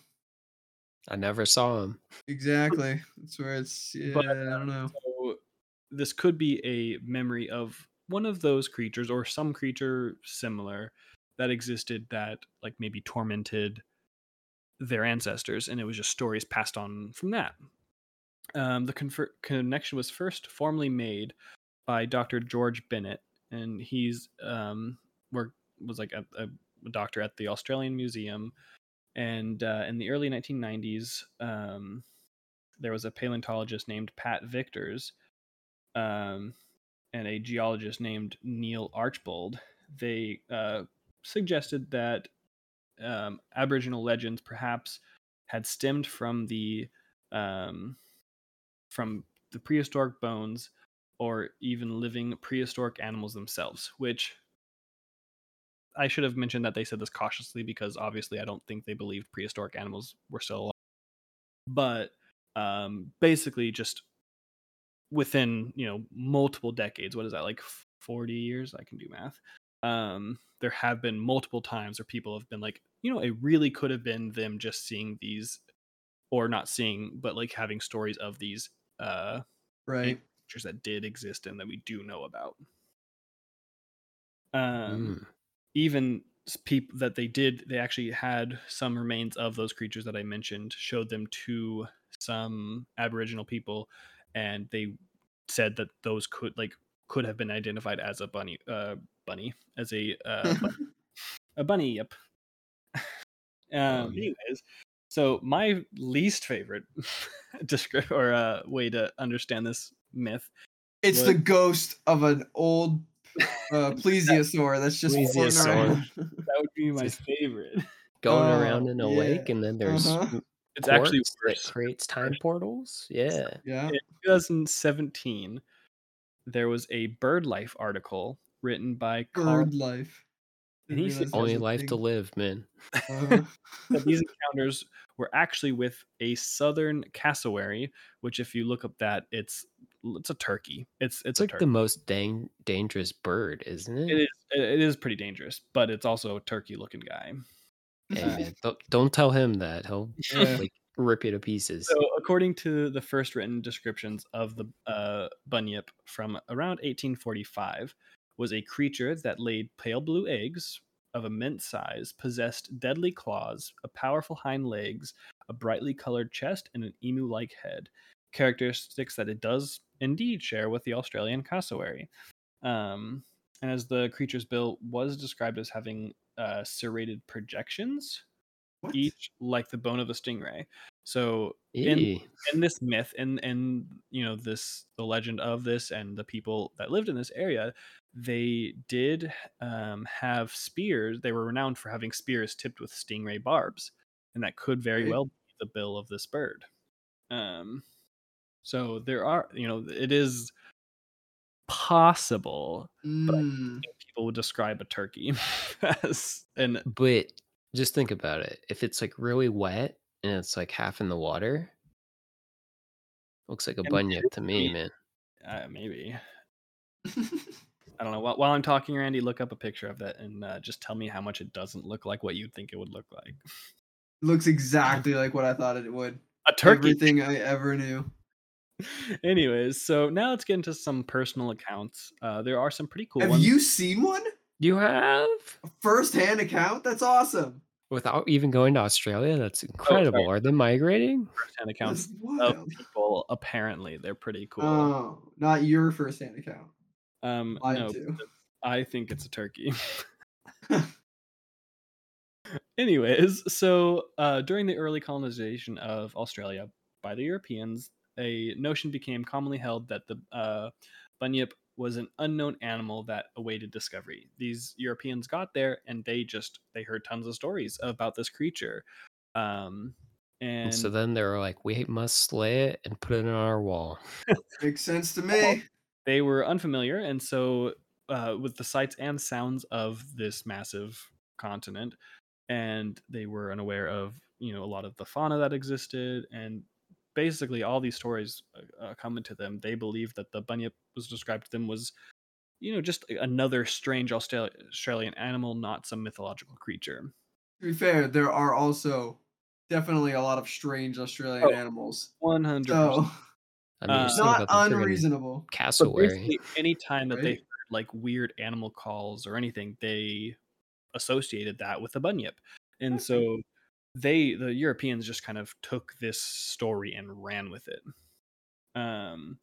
I never saw them. Exactly. That's where it's. Yeah, But, I don't know. so this could be a memory of one of those creatures or some creature similar that existed that like maybe tormented their ancestors and it was just stories passed on from that um, the confer- connection was first formally made by dr george bennett and he's um, work, was like a, a doctor at the australian museum and uh, in the early 1990s um, there was a paleontologist named pat vickers um, and a geologist named Neil Archbold, they uh, suggested that um, Aboriginal legends perhaps had stemmed from the um, from the prehistoric bones or even living prehistoric animals themselves, which I should have mentioned that they said this cautiously because obviously I don't think they believed prehistoric animals were still alive. But um, basically, just within you know multiple decades what is that like 40 years i can do math um there have been multiple times where people have been like you know it really could have been them just seeing these or not seeing but like having stories of these uh Right. creatures that did exist and that we do know about um Mm. Even people that they did they actually had some remains of those creatures that i mentioned showed them to some aboriginal people and they said that those could like could have been identified as a bunny uh bunny as a uh bunny, a bunny yep um yeah. anyways so my least favorite descript or uh way to understand this myth It's What? the ghost of an old uh, plesiosaur that's just Plesiosaur. that would be my favorite Going Oh, around in a yeah. lake, and then there's Uh-huh. it's actually quartz that creates time portals. Yeah. yeah. in 2017, there was a bird life article written by Carl Bird life. And he said- Only was a life to live, man. Uh-huh. that these encounters were actually with a southern cassowary, which if you look up that, it's it's a turkey. It's it's, It's a like turkey. the most dang- dangerous bird, isn't it? it is it is pretty dangerous, but it's also a turkey looking guy. Hey, man, don't, don't tell him that. He'll Yeah. like rip you to pieces. So, according to the first written descriptions of the uh, bunyip from around 1845, was a creature that laid pale blue eggs of immense size, possessed deadly claws, a powerful hind legs, a brightly colored chest, and an emu-like head. Characteristics that it does indeed share with the Australian cassowary. Um, and as the creature's bill was described as having uh, serrated projections, What? each like the bone of a stingray. So in in this myth and and you know this the legend of this and the people that lived in this area they did um, have spears they were renowned for having spears tipped with stingray barbs and that could very Okay. well be the bill of this bird um so there are you know it is possible Mm, people would describe a turkey as an But just think about it. If it's like really wet and it's like half in the water, looks like a And bunyip to me, man. uh, maybe I don't know. While, while I'm talking, Randy, look up a picture of that and uh, just tell me how much it doesn't look like what you'd think it would look like. looks exactly like what I thought it would. A turkey. Everything I ever knew. Anyways, so now let's get into some personal accounts. Uh, there are some pretty cool Have ones. you seen one? You have? A first-hand account? That's awesome. Without even going to Australia? That's incredible. sorry. Are they migrating? first-hand accounts of people. Apparently, they're pretty cool. Oh, not your first-hand account. um, Mine no, too. I think it's a turkey. Anyways, so uh, during the early colonization of Australia by the Europeans, a notion became commonly held that the uh, bunyip was an unknown animal that awaited discovery. These Europeans got there and they just they heard tons of stories about this creature. Um, and And so then they were like, we must slay it and put it on our wall. Makes sense to me. they were unfamiliar and so uh, with the sights and sounds of this massive continent and they were unaware of you know a lot of the fauna that existed and basically all these stories uh, uh, coming to them they believed that the bunyip was described to them was you know just another strange Austra- australian animal not some mythological creature To be fair, there are also definitely a lot of strange Australian Oh, animals. 100% So I mean, Uh, not got the friggin' unreasonable. But cassowary. basically, anytime that they heard like weird animal calls or anything, they associated that with the bunyip. And Okay. so they, the Europeans, just kind of took this story and ran with it. Um,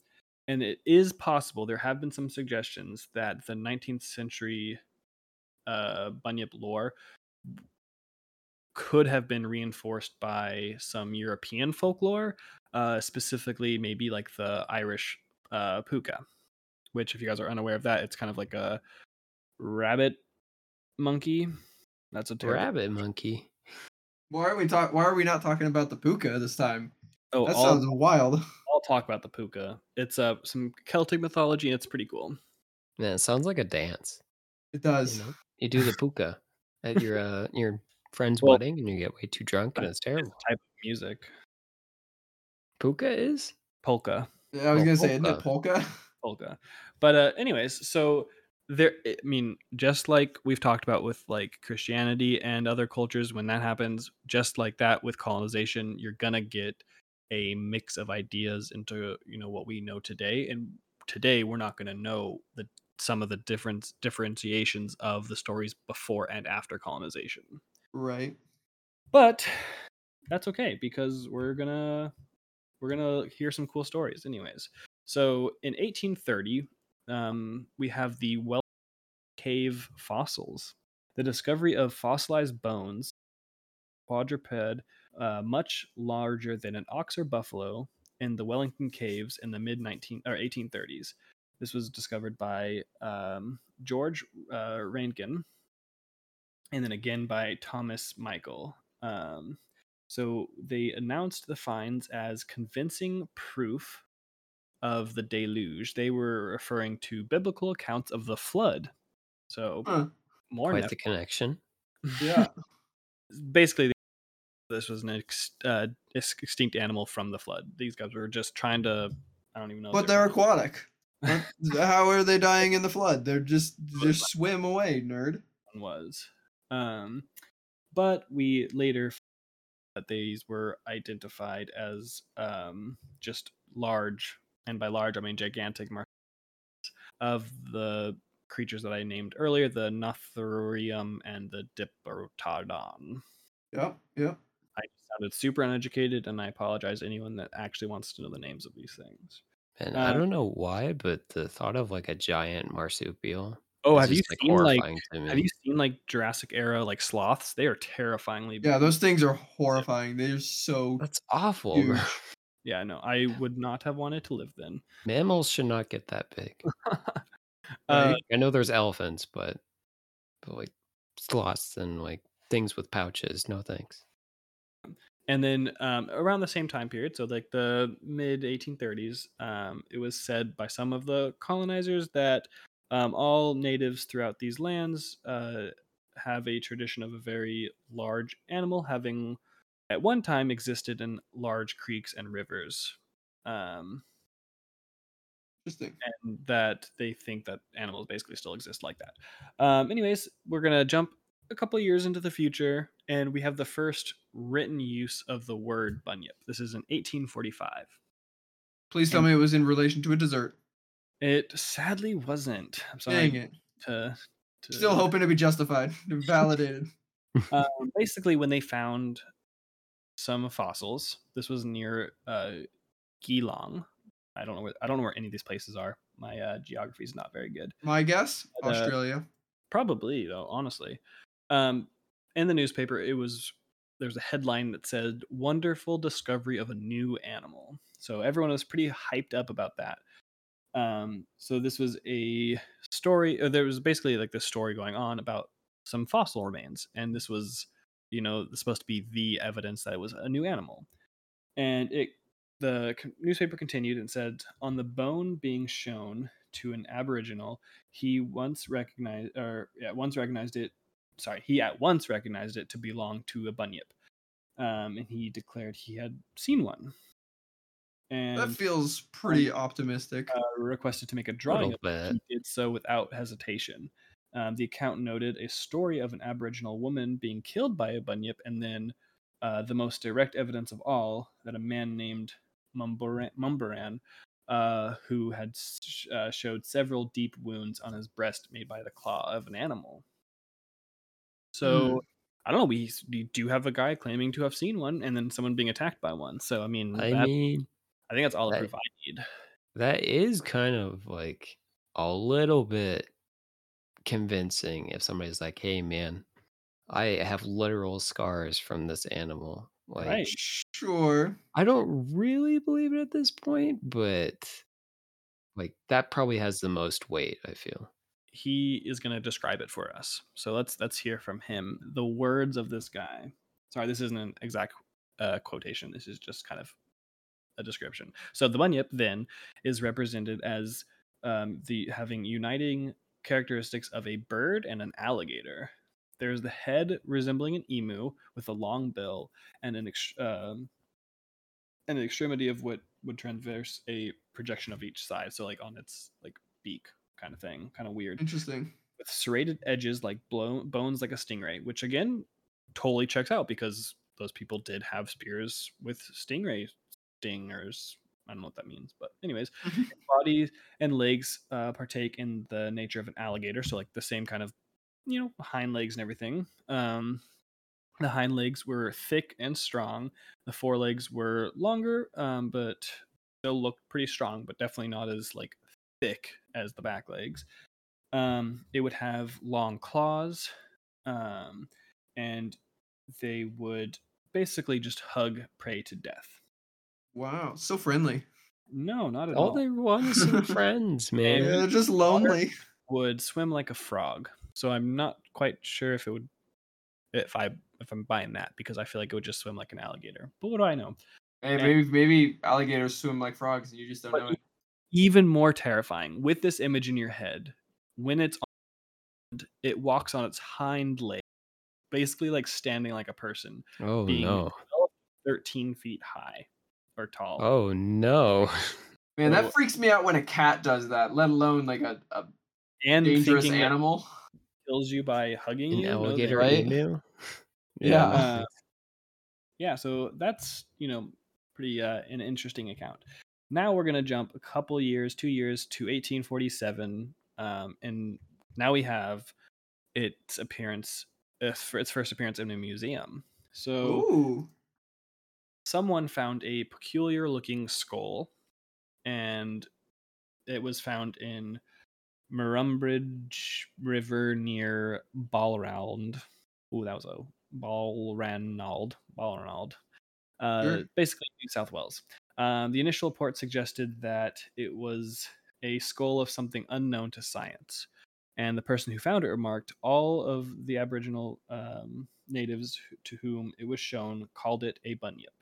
and it is possible. There have been some suggestions that the 19th century uh, bunyip lore could have been reinforced by some European folklore, uh, specifically maybe like the Irish uh, puka, which, if you guys are unaware of that, it's kind of like a rabbit monkey. That's a terrible. Rabbit monkey. Why are we talk? Why are we not talking about the puka this time? Oh, That I'll, sounds wild. I'll talk about the puka. It's uh, some Celtic mythology. and It's pretty cool. Man, it sounds like a dance. It does. You know, you do the puka at your uh, your friend's Well, wedding, and you get way too drunk, and it's It's terrible. a type of music. Puka is Polka. Yeah, I was Oh, gonna say, isn't it polka? polka. But uh anyways, so there I mean, just like we've talked about with like Christianity and other cultures when that happens, just like that with colonization, you're to get a mix of ideas into, you know, what we know today and today we're not going to know the some of the different differentiations of the stories before and after colonization. Right. But that's okay because we're going to we're going to hear some cool stories anyways. So in 1830, um, we have the Well Cave fossils. The discovery of fossilized bones, quadruped, uh, much larger than an ox or buffalo, in the Wellington Caves in the mid 19 or 1830s. This was discovered by um, George uh, Ranken, and then again by Thomas Mitchell. Um, so they announced the finds as convincing proof of the deluge. They were referring to biblical accounts of the flood. So Huh. more quite Neph- the connection. Yeah. basically this was an ex- uh, ex- extinct animal from the flood. These guys were just trying to I don't even know. but they they're aquatic. How are they dying in the flood? They're just just swim away, nerd. was. Um, but we later f- that these were identified as um, just large, and by large I mean gigantic mar- of the creatures that I named earlier, the Nothurium and the Diprotodon. Yep. Yep. I sounded super uneducated, and I apologize to anyone that actually wants to know the names of these things. And I Uh, don't know why, but the thought of like a giant marsupial oh, have you like seen like have you seen like Jurassic era like sloths? They are terrifyingly Yeah, big. those things are horrifying. They're so That's awful, bro. huge. Yeah, no, I would not have wanted to live then. Mammals should not get that big. uh, I know there's elephants, but but like sloths and like things with pouches, no thanks. and then um, around the same time period, so like the mid 1830s, um, it was said by some of the colonizers that um, all natives throughout these lands uh, have a tradition of a very large animal having at one time existed in large creeks and rivers. Um, Interesting. and that they think that animals basically still exist like that. Um, anyways, we're gonna jump a couple of years into the future, and we have the first written use of the word bunyip. This is in 1845. Please tell me it was in relation to a dessert. It sadly wasn't. I'm sorry Dang it. to, to Still hoping to be justified, validated. um, basically when they found some fossils. This was near uh, Geelong. I don't know where I don't know where any of these places are. My uh, geography is not very good. My guess, But, uh, Australia. Probably though, honestly. Um, in the newspaper, it was there's a headline that said "Wonderful discovery of a new animal." So everyone was pretty hyped up about that. Um, so this was a story. Or there was basically like this story going on about some fossil remains, and this was, you know, supposed to be the evidence that it was a new animal. And it the newspaper continued and said, on the bone being shown to an Aboriginal, he once recognized, or yeah, once recognized it. Sorry, he at once recognized it to belong to a bunyip, um, and he declared he had seen one. And That feels pretty optimistic. uh, requested to make a A drawing little of it. He did so without hesitation. Um, the account noted a story of an Aboriginal woman being killed by a bunyip, and then uh, the most direct evidence of all that a man named Mumbowran, Mumbowran uh, who had s- uh, showed several deep wounds on his breast made by the claw of an animal. So Hmm. I don't know. We, we do have a guy claiming to have seen one, and then someone being attacked by one. So I mean, I that- mean, I think that's all the that- proof I need. that is kind of like a little bit convincing if somebody's like, "Hey, man, I have literal scars from this animal." Like, Right. Sure. I don't really believe it at this point, but like that probably has the most weight. I feel. he is going to describe it for us. So let's let's hear from him. The words of this guy. Sorry, this isn't an exact uh, quotation. This is just kind of a description. So the bunyip then is represented as um, the having uniting characteristics of a bird and an alligator. There's the head resembling an emu with a long bill and an ex- um, and an extremity of what would transverse a projection of each side. So like on its like beak kind of thing, kind of weird Interesting. with serrated edges like blow, bones like a stingray, which again totally checks out because those people did have spears with stingray stingers. I don't know what that means, but anyways, bodies and legs uh, partake in the nature of an alligator, so like the same kind of you know hind legs and everything. Um, the hind legs were thick and strong. The forelegs were longer, um, but still looked pretty strong, but definitely not as like thick as the back legs. Um, it would have long claws, um, and they would basically just hug prey to death. Wow. So friendly. No, not at All all. they want is some friends, man. Yeah, they're just lonely. Would swim like a frog. So I'm not quite sure if it would, if I if I'm buying that because I feel like it would just swim like an alligator. But what do I know? Hey, And- maybe maybe alligators swim like frogs and you just don't know it. even more terrifying with this image in your head when it's on, it walks on its hind leg basically like standing like a person Oh being no. 13 feet high or tall Oh no. Man, that freaks me out when a cat does that, let alone like a, a and dangerous animal. kills you by hugging An you no, alligator right? emu. Yeah. uh, yeah so that's you know pretty uh, an interesting account now we're going to jump a couple years two years to 1847 um, and now we have its appearance uh, for its first appearance in a museum so Ooh. Someone found a peculiar looking skull, and it was found in Murrumbidgee River near Balranald. Ooh, that was a Balranald. Balranald. Uh, Sure. Basically, New South Wales. Um, the initial report suggested that it was a skull of something unknown to science. And the person who found it remarked all of the Aboriginal um, natives to whom it was shown called it a bunyip.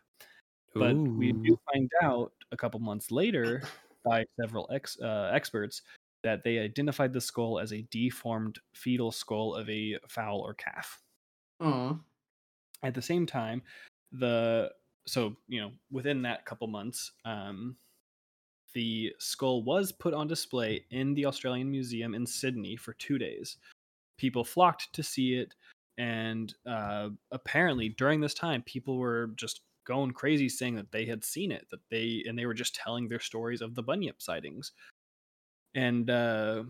But we do find out a couple months later by several ex, uh, experts that they identified the skull as a deformed fetal skull of a fowl or calf. Aw. At the same time, the so you know within that couple months, um, the skull was put on display in the Australian Museum in Sydney for two days. People flocked to see it, and uh, apparently during this time, people were just going crazy saying that they had seen it, that they and they were just telling their stories of the Bunyip sightings. And uh,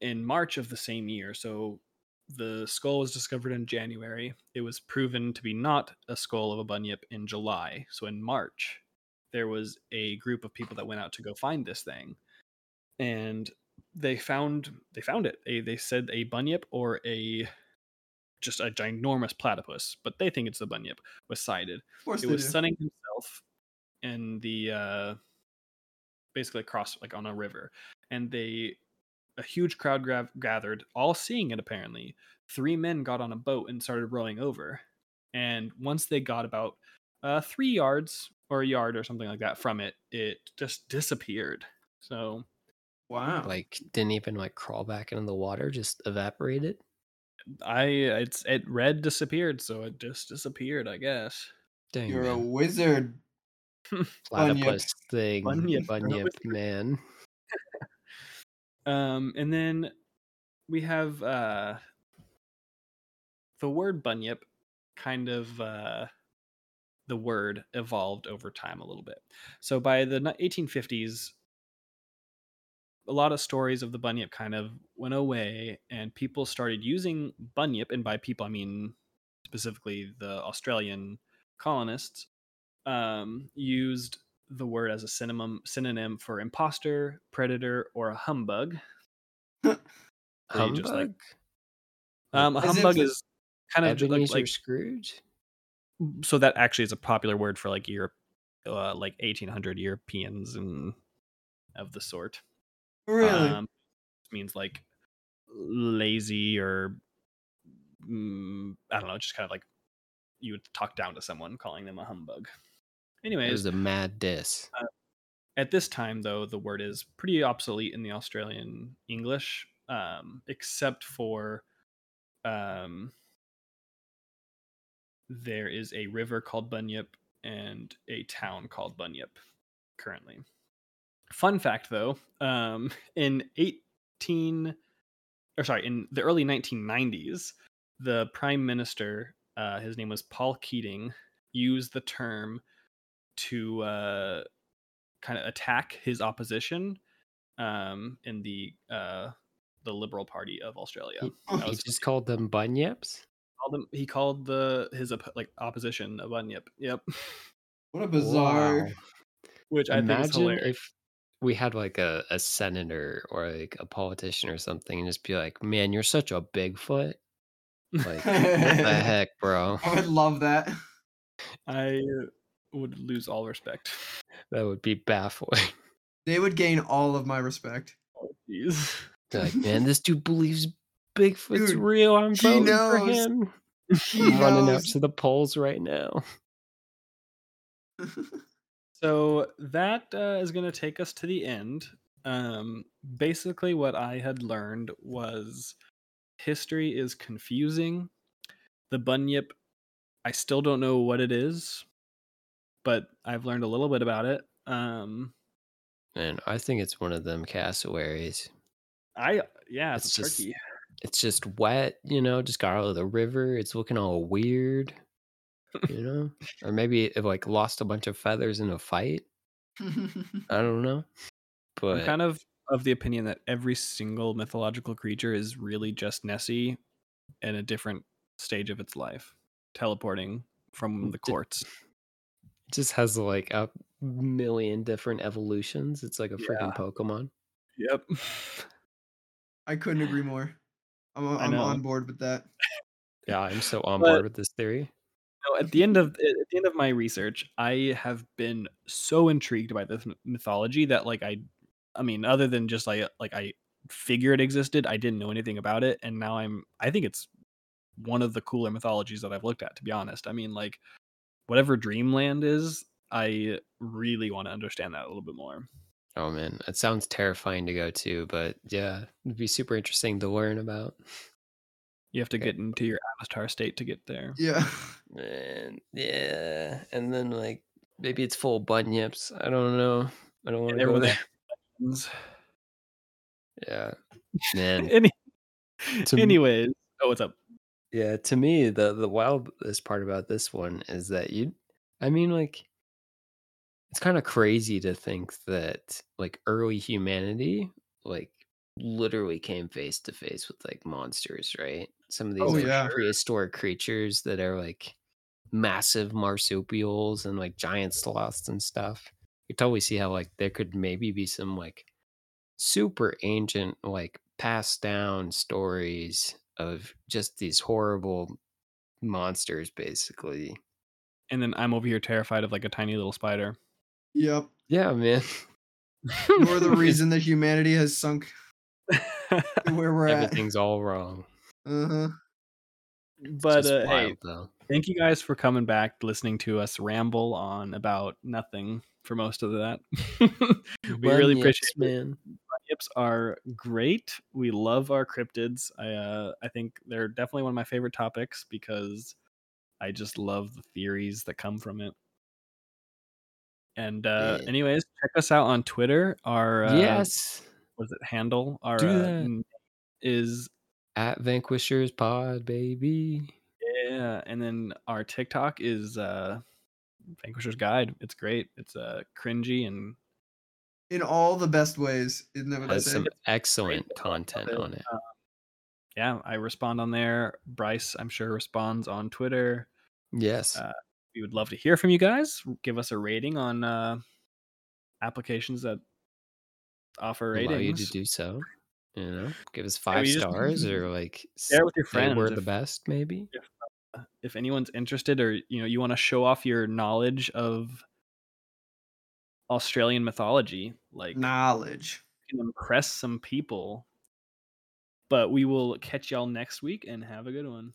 in March of the same year, so the skull was discovered in January. It was proven to be not a skull of a bunyip in July. So in March, there was a group of people that went out to go find this thing, and they found they found it. They, they said a bunyip or a just a ginormous platypus, but they think it's the bunyip was sighted. Of course It they was do. sunning himself in the uh, basically across like on a river, and they a huge crowd gra- gathered, all seeing it apparently. Three men got on a boat and started rowing over. And once they got about uh, three yards or a yard or something like that from it, it just disappeared. So Wow. Like didn't even like crawl back into the water, just evaporated. I it's it red disappeared, so it just disappeared, I guess. Dang You're a wizard. platypus thing, Bunyip. bunyip, man. Um, and then we have uh, the word bunyip kind of uh, the word evolved over time a little bit. So by the 1850s, a lot of stories of the bunyip kind of went away, and people started using bunyip, and by people I mean specifically the Australian colonists, um, used the word as a synonym synonym for imposter, predator, or a humbug. You just, like, Humbug? Um, a As humbug is kind of like, like Scrooge? so that actually is a popular word for like Europe, uh, like 1800 Europeans and of the sort. Really? Um, means like lazy or mm, I don't know, just kind of like you would talk down to someone calling them a humbug. Anyway, it was a mad diss. at this time though the word is pretty obsolete in the australian english um, except for um, there is a river called bunyip and a town called bunyip currently fun fact though um, in 18 or sorry in the early 1990s the prime minister uh, his name was paul keating used the term to uh, kind of attack his opposition um, in the uh, the Liberal Party of Australia. He, he was- just called them bunyips. called him, he called the his like opposition a bunyip. Yep, what a bizarre. Wow. which I think is hilarious. if we had like a, a senator or like a politician or something and just be like, man, you're such a Bigfoot. Like, what the heck, bro? I would love that. I would lose all respect. That would be baffling. They would gain all of my respect. Oh, jeez. Like, man, this dude believes Bigfoot's Dude, real. I'm he voting for him. He I'm running out knows. to the polls right now. So that uh, is going to take us to the end. Um, basically, what I had learned was history is confusing. The bunyip, I still don't know what it is, but I've learned a little bit about it. Um, And I think it's one of them cassowaries. I yeah, it's, It's just- turkey. It's just wet, you know, just got out of the river. It's looking all weird, you know? or maybe it like lost a bunch of feathers in a fight. I don't know. But I'm kind of of the opinion that every single mythological creature is really just Nessie in a different stage of its life, teleporting from the quartz. It just has like a million different evolutions. It's like a freaking Pokemon. Yep. I couldn't agree more. I'm I I'm on board with that. Yeah, I'm so on But- board with this theory. At the end of at the end of my research, I have been so intrigued by this mythology that like I I mean, other than just like uh, like I figure it existed, I didn't know anything about it and now I'm I think it's one of the cooler mythologies that I've looked at to be honest. I mean, like whatever Dreamland is, I really want to understand that a little bit more. Oh man, it sounds terrifying to go to, but yeah, it'd be super interesting to learn about. You have to Okay. get into your avatar state to get there. Yeah. And yeah, and then like maybe it's full of bunyips. I don't know. I don't want to go everyone- there. Yeah, man. Any, To m- anyways, oh, what's up? Yeah, to me, the the wildest part about this one is that you, I mean, like, it's kind of crazy to think that like early humanity, like, literally came face to face with like monsters, right? Some of these Oh, like, yeah. prehistoric creatures that are like massive marsupials and like giant sloths and stuff. You totally see how like there could maybe be some like super ancient like passed down stories of just these horrible monsters basically And then I'm over here terrified of like a tiny little spider. Yep. yeah man You're the reason that humanity has sunk to where we're at. everything's all wrong Uh-huh. But just uh, hey, though thank you guys for coming back, listening to us ramble on about nothing for most of that. we really Bunyips, appreciate it. man Bunyips are great. We love our cryptids. I uh, I think they're definitely one of my favorite topics because I just love the theories that come from it. And uh, Yeah. anyways, check us out on Twitter. Our uh, yes was it handle? Our Do uh, that. n- is at vanquishers pod baby yeah, and then our TikTok is uh, Vanquisher's Guide. It's great. It's uh, cringy and In all the best ways. Isn't that what they has say? some excellent Great. content it. on it Uh, yeah, I respond on there. Bryce, I'm sure, responds on Twitter. yes uh, We would love to hear from you guys. Give us a rating on uh, applications that offer allow you to do so you know give us Yeah, five you just- stars or like Share with your friends. we're the best maybe uh, if anyone's interested, or you know, you want to show off your knowledge of Australian mythology, like Knowledge. you can impress some people. But we will catch y'all next week and have a good one.